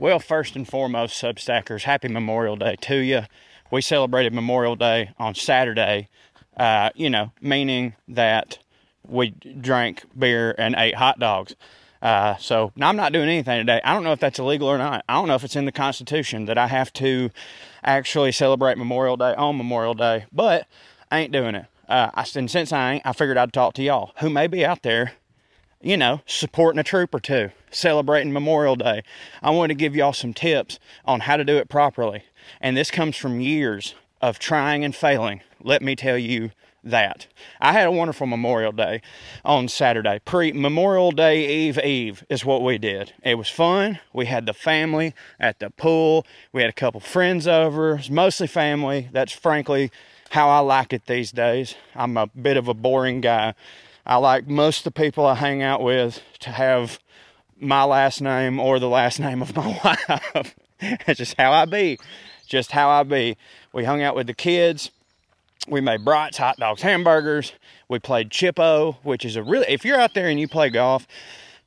Well, first and foremost, Substackers, happy Memorial Day to you. We celebrated Memorial Day on Saturday, uh, you know, meaning that we drank beer and ate hot dogs. Uh, so now I'm not doing anything today. I don't know if that's illegal or not. I don't know if it's in the Constitution that I have to actually celebrate Memorial Day on Memorial Day, but I ain't doing it. Uh, I, and since I ain't, I figured I'd talk to y'all who may be out there, you know, supporting a troop or two, celebrating Memorial Day. I wanted to give y'all some tips on how to do it properly. And this comes from years of trying and failing. Let me tell you that. I had a wonderful Memorial Day on Saturday. Pre Memorial Day Eve Eve is what we did. It was fun. We had the family at the pool. We had a couple friends over. It was mostly family. That's frankly how I like it these days. I'm a bit of a boring guy. I like most of the people I hang out with to have my last name or the last name of my wife. That's just how I be. Just how I be. We hung out with the kids we made brats, hot dogs, hamburgers. We played Chippo, which is a really, if you're out there and you play golf,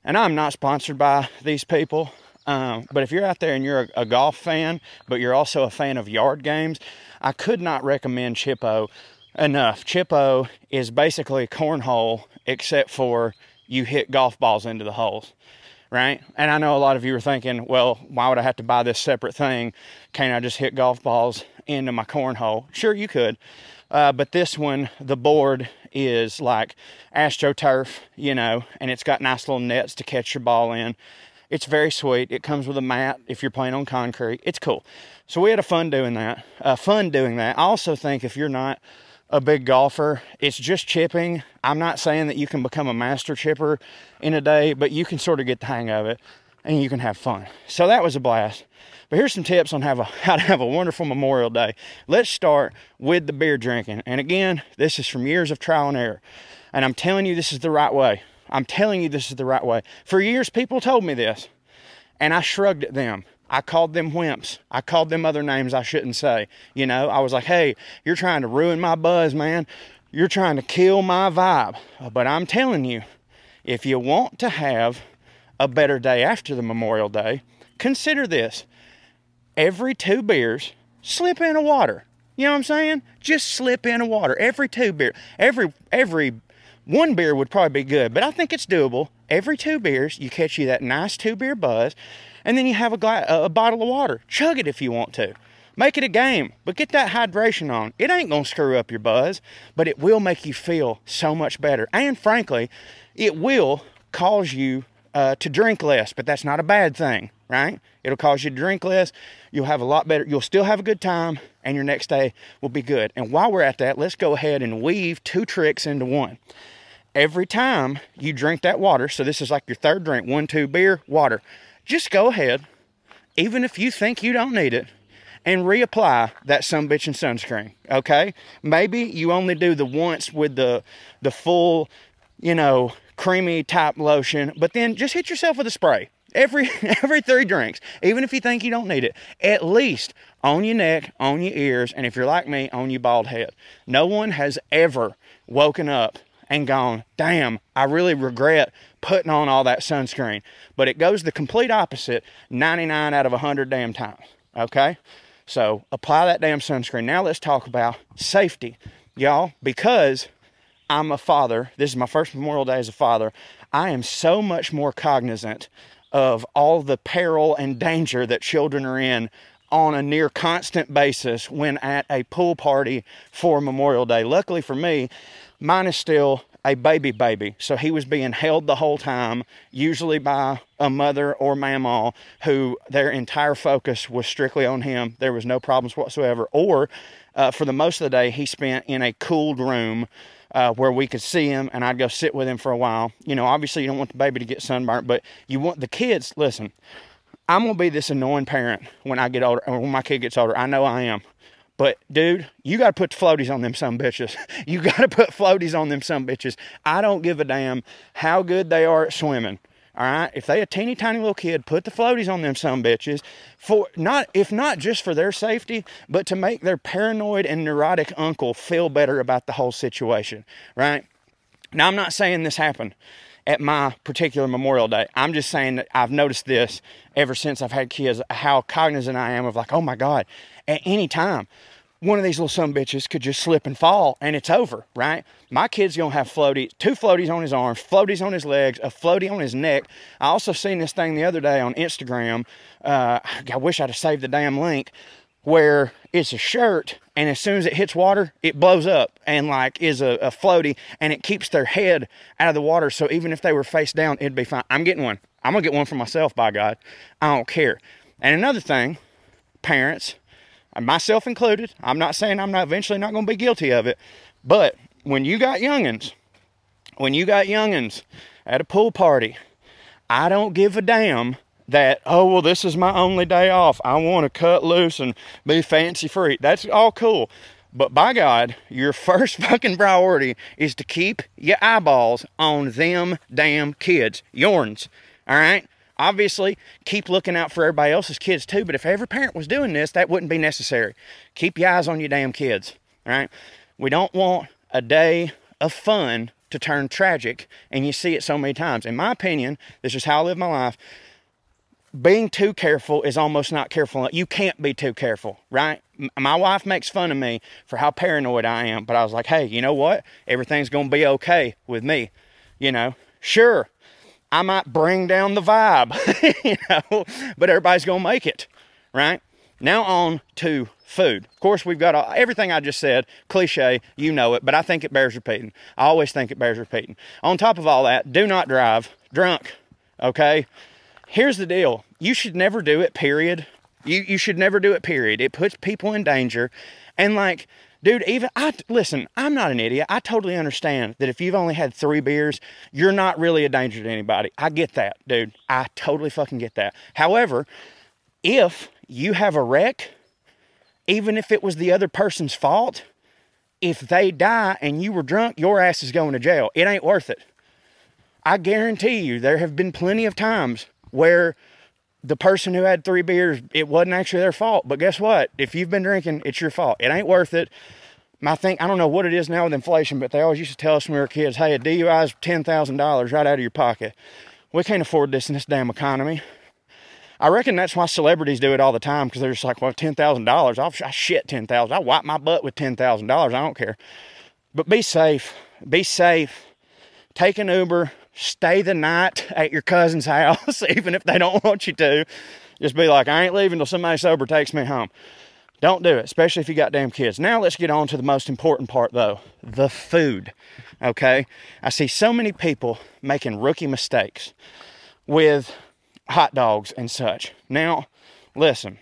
and I'm not sponsored by these people, um, but if you're out there and you're a, a, golf fan, but you're also a fan of yard games, I could not recommend Chippo enough. Chippo is basically a cornhole, except for you hit golf balls into the holes, right? And I know a lot of you are thinking, well, why would I have to buy this separate thing? Can't I just hit golf balls into my cornhole? Sure, you could. Uh, but this one, the board is like AstroTurf, you know, and it's got nice little nets to catch your ball in. It's very sweet. It comes with a mat if you're playing on concrete. It's cool. So we had a fun doing that. Uh, fun doing that. I also think if you're not a big golfer, it's just chipping. I'm not saying that you can become a master chipper in a day, but you can sort of get the hang of it and you can have fun. So that was a blast. But here's some tips on how, a, how to have a wonderful Memorial Day. Let's start with the beer drinking. And again, this is from years of trial and error. And I'm telling you, this is the right way. I'm telling you, this is the right way. For years, people told me this, and I shrugged at them. I called them wimps. I called them other names I shouldn't say. You know, I was like, hey, you're trying to ruin my buzz, man. You're trying to kill my vibe. Uh, but I'm telling you, if you want to have a better day after the Memorial Day, consider this every two beers, slip in a water. You know what I'm saying? Just slip in a water every two beer. Every every one beer would probably be good, but I think it's doable. Every two beers, you catch you that nice two beer buzz, and then you have a, glass, a bottle of water. Chug it if you want to. Make it a game, but get that hydration on. It ain't gonna screw up your buzz, but it will make you feel so much better. And frankly, it will cause you uh, to drink less, but that's not a bad thing, right? It'll cause you to drink less. You'll have a lot better, you'll still have a good time, and your next day will be good. And while we're at that, let's go ahead and weave two tricks into one. Every time you drink that water, so this is like your third drink one, two beer, water, just go ahead, even if you think you don't need it, and reapply that sun bitchin' sunscreen. Okay? Maybe you only do the once with the the full, you know, creamy type lotion, but then just hit yourself with a spray every every three drinks, even if you think you don't need it, at least on your neck, on your ears, and if you're like me, on your bald head. No one has ever woken up and gone, damn, I really regret putting on all that sunscreen. But it goes the complete opposite 99 out of 100 damn times. Okay? So apply that damn sunscreen. Now let's talk about safety, y'all, because I'm a father. This is my first Memorial Day as a father. I am so much more cognizant of all the peril and danger that children are in on a near constant basis when at a pool party for Memorial Day. Luckily for me, mine is still a baby baby. So he was being held the whole time, usually by a mother or mama who their entire focus was strictly on him. There was no problems whatsoever. Or uh, for the most of the day, he spent in a cooled room uh, where we could see him and I'd go sit with him for a while. You know, obviously you don't want the baby to get sunburnt, but you want the kids. Listen, I'm gonna be this annoying parent when I get older, or when my kid gets older. I know I am. But dude, you got to put floaties on them some bitches. You got to put floaties on them some bitches. I don't give a damn how good they are at swimming. All right, if they a teeny tiny little kid, put the floaties on them some bitches for not if not just for their safety, but to make their paranoid and neurotic uncle feel better about the whole situation. Right now, I'm not saying this happened at my particular Memorial Day. I'm just saying that I've noticed this ever since I've had kids, how cognizant I am of like, oh my God, at any time, one of these little some bitches could just slip and fall and it's over, right? My kid's gonna have floaties, two floaties on his arms, floaties on his legs, a floaty on his neck. I also seen this thing the other day on Instagram. Uh, I wish I'd have saved the damn link where it's a shirt and as soon as it hits water it blows up and like is a, a, floaty and it keeps their head out of the water. So even if they were face down it'd be fine. I'm getting one. I'm gonna get one for myself by god. I don't care. And another thing parents myself included i'm not saying i'm not eventually not gonna be guilty of it but when you got youngins when you got youngins at a pool party i don't give a damn that, oh, well, this is my only day off. I want to cut loose and be fancy free. That's all cool. But by God, your first fucking priority is to keep your eyeballs on them damn kids, yourns. All right? Obviously, keep looking out for everybody else's kids too. But if every parent was doing this, that wouldn't be necessary. Keep your eyes on your damn kids. All right? We don't want a day of fun to turn tragic, and you see it so many times. In my opinion, this is how I live my life being too careful is almost not careful. You can't be too careful, right? My wife makes fun of me for how paranoid I am, but I was like, hey, you know what? Everything's going to be okay with me. You know, sure, I might bring down the vibe, you know, but everybody's going to make it, right? Now on to food. Of course, we've got all, everything I just said, cliche, you know it, but I think it bears repeating. I always think it bears repeating. On top of all that, do not drive drunk, okay? Here's the deal you should never do it, period. You, you should never do it, period. It puts people in danger. And like, dude, even I listen, I'm not an idiot. I totally understand that if you've only had three beers, you're not really a danger to anybody. I get that, dude. I totally fucking get that. However, if you have a wreck, even if it was the other person's fault, if they die and you were drunk, your ass is going to jail. It ain't worth it. I guarantee you, there have been plenty of times where the person who had three beers, it wasn't actually their fault. But guess what? If you've been drinking, it's your fault. It ain't worth it. I think I don't know what it is now with inflation, but they always used to tell us when we were kids, "Hey, a DUI is ten thousand dollars right out of your pocket." We can't afford this in this damn economy. I reckon that's why celebrities do it all the time because they're just like, "Well, ten thousand dollars, I'll I shit ten thousand. I wipe my butt with ten thousand dollars. I don't care." But be safe. Be safe. Take an Uber stay the night at your cousin's house, even if they don't want you to. Just be like, I ain't leaving till somebody sober takes me home. Don't do it, especially if you got damn kids. Now let's get on to the most important part though the food. Okay? I see so many people making rookie mistakes with hot dogs and such. Now, listen,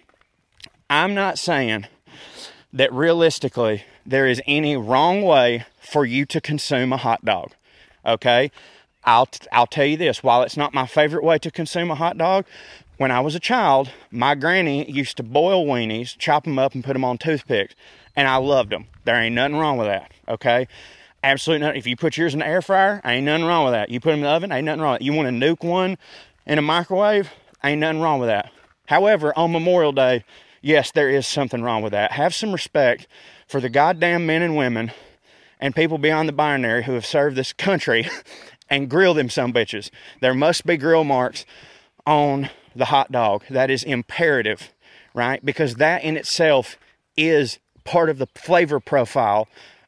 I'm not saying that realistically there is any wrong way for you to consume a hot dog. Okay? I'll, I'll tell you this while it's not my favorite way to consume a hot dog, when I was a child, my granny used to boil weenies, chop them up, and put them on toothpicks, and I loved them. There ain't nothing wrong with that, okay? Absolutely nothing. If you put yours in the air fryer, ain't nothing wrong with that. You put them in the oven, ain't nothing wrong. You want to nuke one in a microwave, ain't nothing wrong with that. However, on Memorial Day, yes, there is something wrong with that. Have some respect for the goddamn men and women and people beyond the binary who have served this country and grill them some bitches. There must be grill marks on the hot dog. That is imperative, right? Because that in itself is part of the flavor profile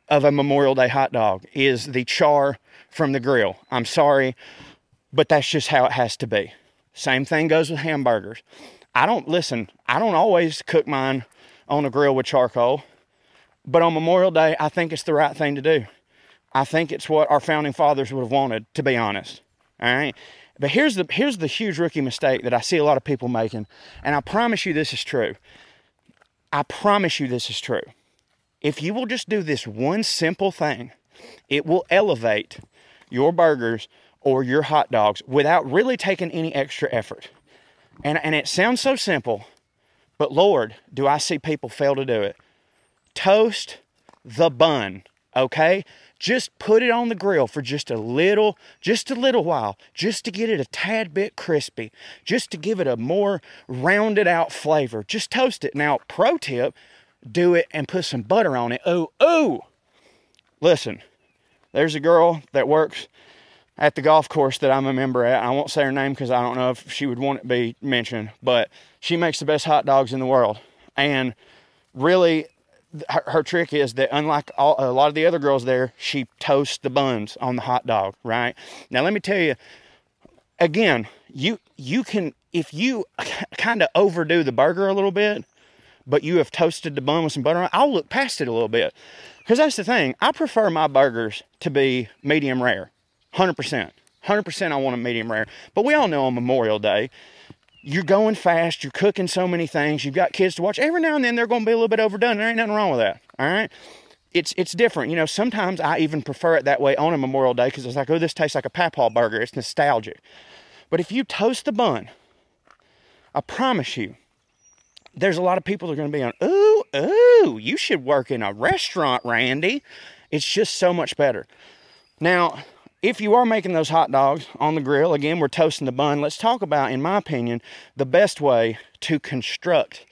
of a Memorial Day hot dog is the char from the grill. I'm sorry, but that's just how it has to be. Same thing goes with hamburgers. I don't listen, I don't always cook mine on a grill with charcoal, but on Memorial Day, I think it's the right thing to do. I think it's what our founding fathers would have wanted, to be honest. All right. But here's the here's the huge rookie mistake that I see a lot of people making, and I promise you this is true. I promise you this is true. If you will just do this one simple thing, it will elevate your burgers or your hot dogs without really taking any extra effort. And, and it sounds so simple, but Lord, do I see people fail to do it. Toast the bun, okay? Just put it on the grill for just a little, just a little while, just to get it a tad bit crispy, just to give it a more rounded out flavor. Just toast it. Now, pro tip, do it and put some butter on it. Oh, oh! Listen, there's a girl that works at the golf course that I'm a member at. I won't say her name because I don't know if she would want it to be mentioned, but she makes the best hot dogs in the world. And really, her, her trick is that unlike all, a lot of the other girls there, she toasts the buns on the hot dog, right? Now, let me tell you, again, you you can if you kind of overdo the burger a little bit, but you have toasted the bun with some butter on, I'll look past it a little bit. Because that's the thing. I prefer my burgers to be medium rare. 100%. 100% I want them medium rare. But we all know on Memorial Day, you're going fast, you're cooking so many things, you've got kids to watch. Every now and then they're going to be a little bit overdone. There ain't nothing wrong with that. All right? It's it's different. You know, sometimes I even prefer it that way on a Memorial Day because it's like, oh, this tastes like a Papaw burger. It's nostalgic. But if you toast the bun, I promise you, there's a lot of people that are going to be on, ooh, ooh, you should work in a restaurant, Randy. It's just so much better. Now, if you are making those hot dogs on the grill, again, we're toasting the bun. Let's talk about, in my opinion, the best way to construct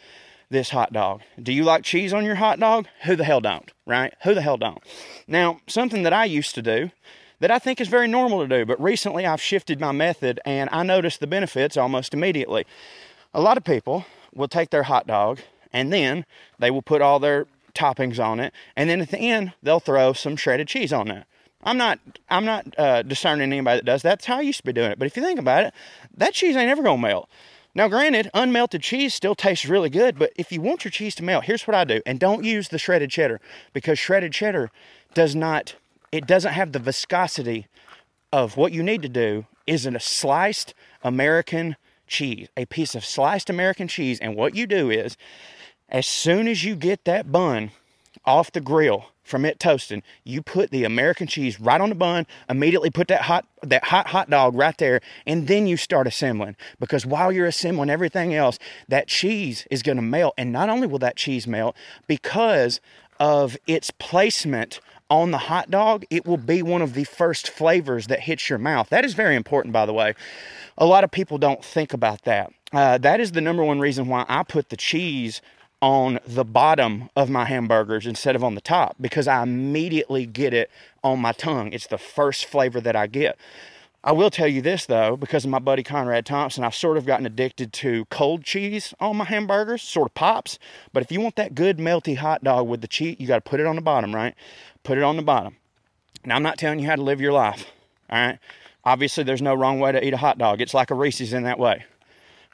this hot dog. Do you like cheese on your hot dog? Who the hell don't, right? Who the hell don't? Now, something that I used to do that I think is very normal to do, but recently I've shifted my method and I noticed the benefits almost immediately. A lot of people will take their hot dog and then they will put all their toppings on it, and then at the end they'll throw some shredded cheese on that. I'm not I'm not uh, discerning anybody that does that. That's how I used to be doing it. But if you think about it, that cheese ain't ever gonna melt. Now, granted, unmelted cheese still tastes really good, but if you want your cheese to melt, here's what I do. And don't use the shredded cheddar because shredded cheddar does not it doesn't have the viscosity of what you need to do is a sliced American cheese, a piece of sliced American cheese. And what you do is, as soon as you get that bun off the grill from it toasting, you put the American cheese right on the bun, immediately put that hot that hot hot dog right there, and then you start assembling. Because while you're assembling everything else, that cheese is gonna melt. And not only will that cheese melt, because of its placement on the hot dog, it will be one of the first flavors that hits your mouth. That is very important, by the way. A lot of people don't think about that. Uh, that is the number one reason why I put the cheese on the bottom of my hamburgers instead of on the top because I immediately get it on my tongue. It's the first flavor that I get. I will tell you this though, because of my buddy Conrad Thompson, I've sort of gotten addicted to cold cheese on my hamburgers, sort of pops. But if you want that good melty hot dog with the cheese, you got to put it on the bottom, right? Put it on the bottom. Now, I'm not telling you how to live your life, all right? Obviously, there's no wrong way to eat a hot dog. It's like a Reese's in that way.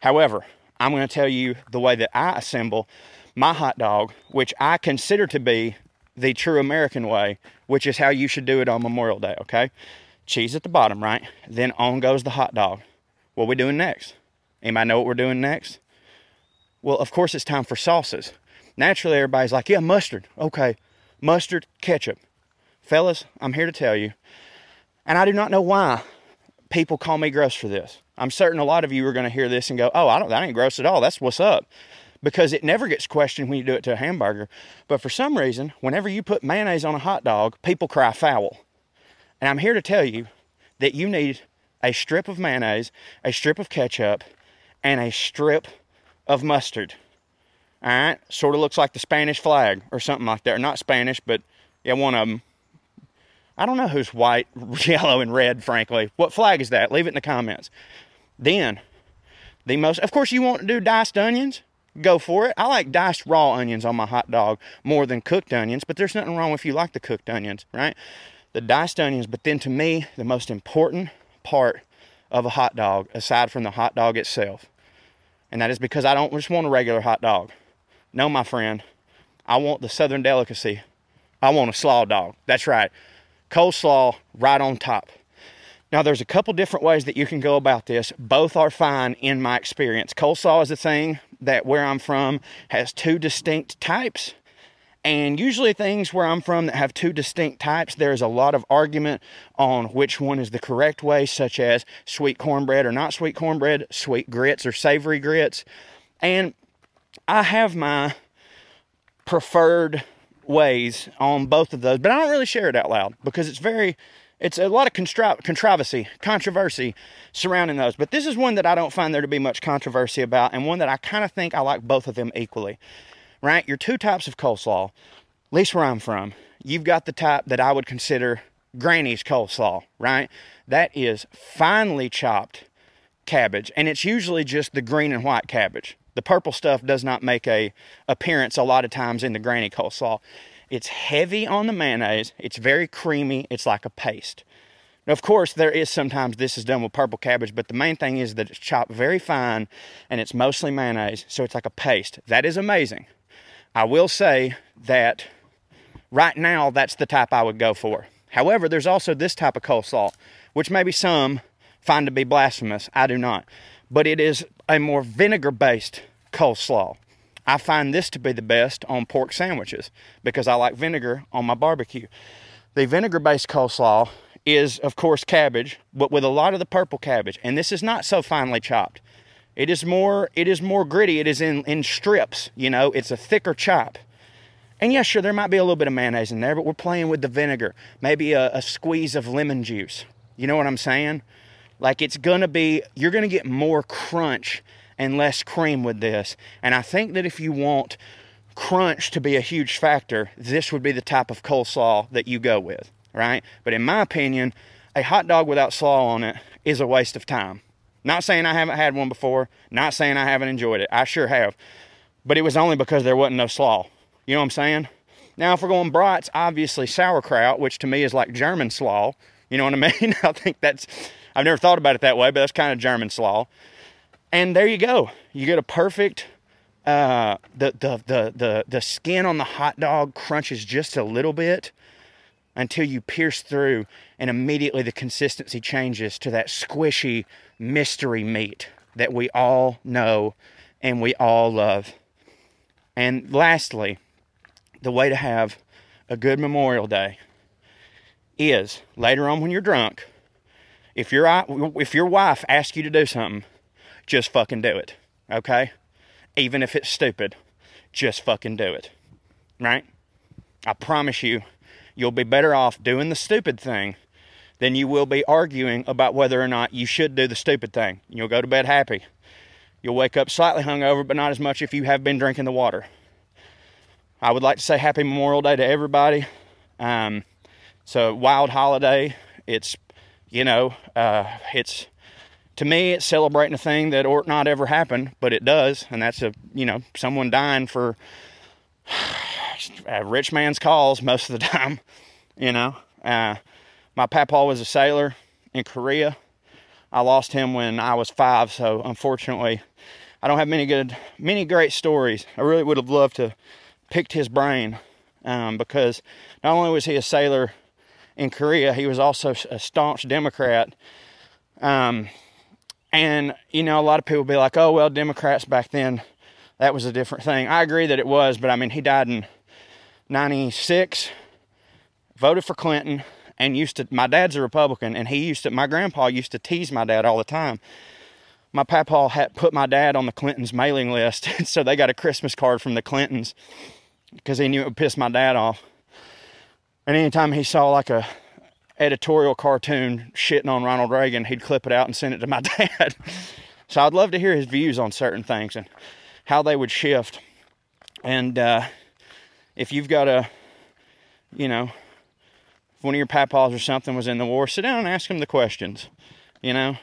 However, I'm going to tell you the way that I assemble my hot dog, which I consider to be the true American way, which is how you should do it on Memorial Day, okay? cheese at the bottom, right? Then on goes the hot dog. What we doing next? Anybody know what we're doing next? Well, of course, it's time for sauces. Naturally, everybody's like, yeah, mustard. Okay, mustard, ketchup. Fellas, I'm here to tell you, and I do not know why people call me gross for this. I'm certain a lot of you are going to hear this and go, oh, I don't, that ain't gross at all. That's what's up. Because it never gets questioned when you do it to a hamburger. But for some reason, whenever you put mayonnaise on a hot dog, people cry foul. And I'm here to tell you that you need a strip of mayonnaise, a strip of ketchup, and a strip of mustard. All right, sort of looks like the Spanish flag or something like that. Not Spanish, but yeah, one of them. I don't know who's white, yellow, and red, frankly. What flag is that? Leave it in the comments. Then, the most, of course, you want to do diced onions? Go for it. I like diced raw onions on my hot dog more than cooked onions, but there's nothing wrong if you like the cooked onions, right? the diced onions. But then to me, the most important part of a hot dog, aside from the hot dog itself, and that is because I don't just want a regular hot dog. No, my friend, I want the southern delicacy. I want a slaw dog. That's right. Coleslaw right on top. Now, there's a couple different ways that you can go about this. Both are fine in my experience. Coleslaw is a thing that where I'm from has two distinct types. And usually, things where I'm from that have two distinct types, there's a lot of argument on which one is the correct way, such as sweet cornbread or not sweet cornbread, sweet grits or savory grits. And I have my preferred ways on both of those, but I don't really share it out loud because it's very, it's a lot of contri- controversy, controversy surrounding those. But this is one that I don't find there to be much controversy about, and one that I kind of think I like both of them equally right? Your two types of coleslaw, at least where I'm from, you've got the type that I would consider Granny's coleslaw, right? That is finely chopped cabbage, and it's usually just the green and white cabbage. The purple stuff does not make a appearance a lot of times in the granny coleslaw. It's heavy on the mayonnaise. It's very creamy. It's like a paste. Now, of course, there is sometimes this is done with purple cabbage, but the main thing is that it's chopped very fine and it's mostly mayonnaise, so it's like a paste. That is amazing. I will say that right now that's the type I would go for. However, there's also this type of coleslaw, which maybe some find to be blasphemous. I do not but it is a more vinegar based coleslaw. I find this to be the best on pork sandwiches because I like vinegar on my barbecue. The vinegar based coleslaw is, of course, cabbage, but with a lot of the purple cabbage. And this is not so finely chopped. It is more it is more gritty. It is in, in strips, you know, it's a thicker chop. And yeah, sure, there might be a little bit of mayonnaise in there, but we're playing with the vinegar. Maybe a, a squeeze of lemon juice. You know what I'm saying? Like it's gonna be, you're gonna get more crunch and less cream with this. And I think that if you want crunch to be a huge factor, this would be the type of coleslaw that you go with, right? But in my opinion, a hot dog without slaw on it is a waste of time. Not saying I haven't had one before, not saying I haven't enjoyed it. I sure have. But it was only because there wasn't no slaw. You know what I'm saying? Now, if we're going brats, obviously sauerkraut, which to me is like German slaw. You know what I mean? I think that's I've never thought about it that way, but that's kind of German slaw. And there you go. You get a perfect. Uh, the, the the the the skin on the hot dog crunches just a little bit until you pierce through, and immediately the consistency changes to that squishy mystery meat that we all know and we all love. And lastly, the way to have a good Memorial Day is later on when you're drunk if your if your wife asks you to do something, just fucking do it. Okay? Even if it's stupid, just fucking do it. Right? I promise you, you'll be better off doing the stupid thing than you will be arguing about whether or not you should do the stupid thing. You'll go to bed happy. You'll wake up slightly hungover, but not as much if you have been drinking the water. I would like to say Happy Memorial Day to everybody. Um, it's a wild holiday. It's you know, uh, it's to me it's celebrating a thing that ought not ever happen, but it does, and that's a you know someone dying for a rich man's cause most of the time. You know, uh, my papa was a sailor in Korea. I lost him when I was five, so unfortunately, I don't have many good, many great stories. I really would have loved to picked his brain um, because not only was he a sailor in Korea. He was also a staunch Democrat. Um, and, you know, a lot of people be like, oh, well, Democrats back then, that was a different thing. I agree that it was, but I mean, he died in 96, voted for Clinton, and used to, my dad's a Republican, and he used to, my grandpa used to tease my dad all the time. My papa had put my dad on the Clintons mailing list, so they got a Christmas card from the Clintons because he knew it would piss my dad off. And anytime he saw like a editorial cartoon shitting on Ronald Reagan, he'd clip it out and send it to my dad. so I'd love to hear his views on certain things and how they would shift. And uh, if you've got a, you know, if one of your papaws or something was in the war, sit down and ask him the questions. You know,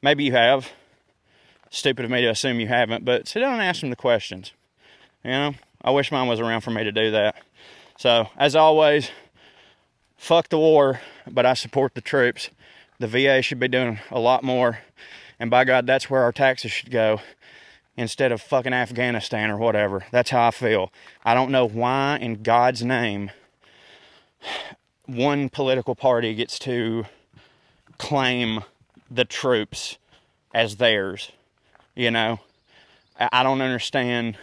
maybe you have. Stupid of me to assume you haven't, but sit down and ask him the questions. You know, I wish mine was around for me to do that. So, as always, fuck the war, but I support the troops. The VA should be doing a lot more. And by God, that's where our taxes should go instead of fucking Afghanistan or whatever. That's how I feel. I don't know why, in God's name, one political party gets to claim the troops as theirs. You know, I don't understand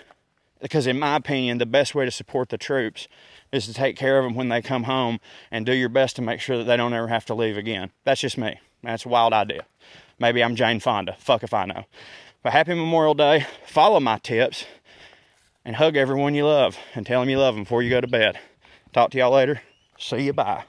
because, in my opinion, the best way to support the troops is to take care of them when they come home and do your best to make sure that they don't ever have to leave again. That's just me. That's a wild idea. Maybe I'm Jane Fonda. Fuck if I know. But happy Memorial Day. Follow my tips and hug everyone you love and tell them you love them before you go to bed. Talk to y'all later. See you. Bye.